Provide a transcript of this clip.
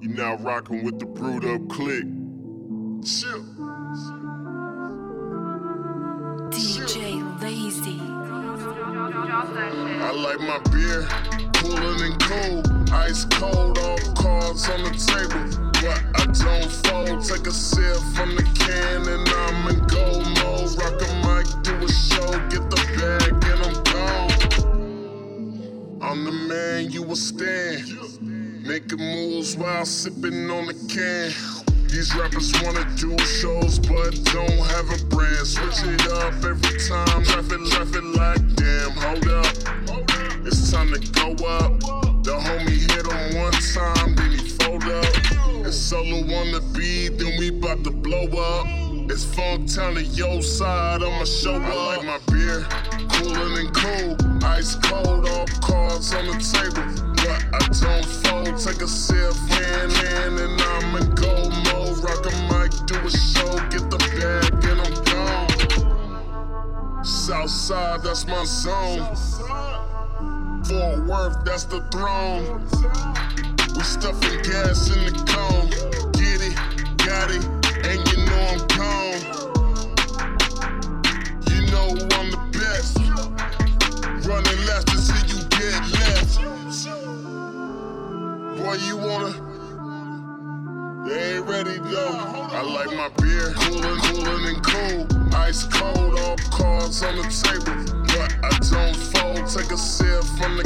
You now rocking with the brewed up click. Chill. DJ Lazy. I like my beer cooler than cold, ice cold, all cards on the table. But I don't fold, take a sip from the can and I'm in gold mode. Rock a mic, do a show, get the bag and I'm gone. I'm the man you will stand, making moves while sipping on the can. These rappers wanna do shows but don't have a brand. Switch it up every time, traffic, traffic like damn. Hold up, it's time to go up. The homie hit him one time, then he fold up. It's solo on the beat, then we bout to blow up. It's funk town to your side, I'ma show up. I like my beer, cooler than cool, ice cold, all cards on the table. But I don't take a sip, hand, hand, and I'm in gold mode. Rock a mic, do a show, get the bag, and I'm gone. Southside, that's my zone. Fort Worth, that's the throne. We stuffing gas in the cone. you wanna. They ain't ready though. I like my beer cooling, cooling and cool. Ice cold, all cards on the table. But I don't fold. Take a sip from the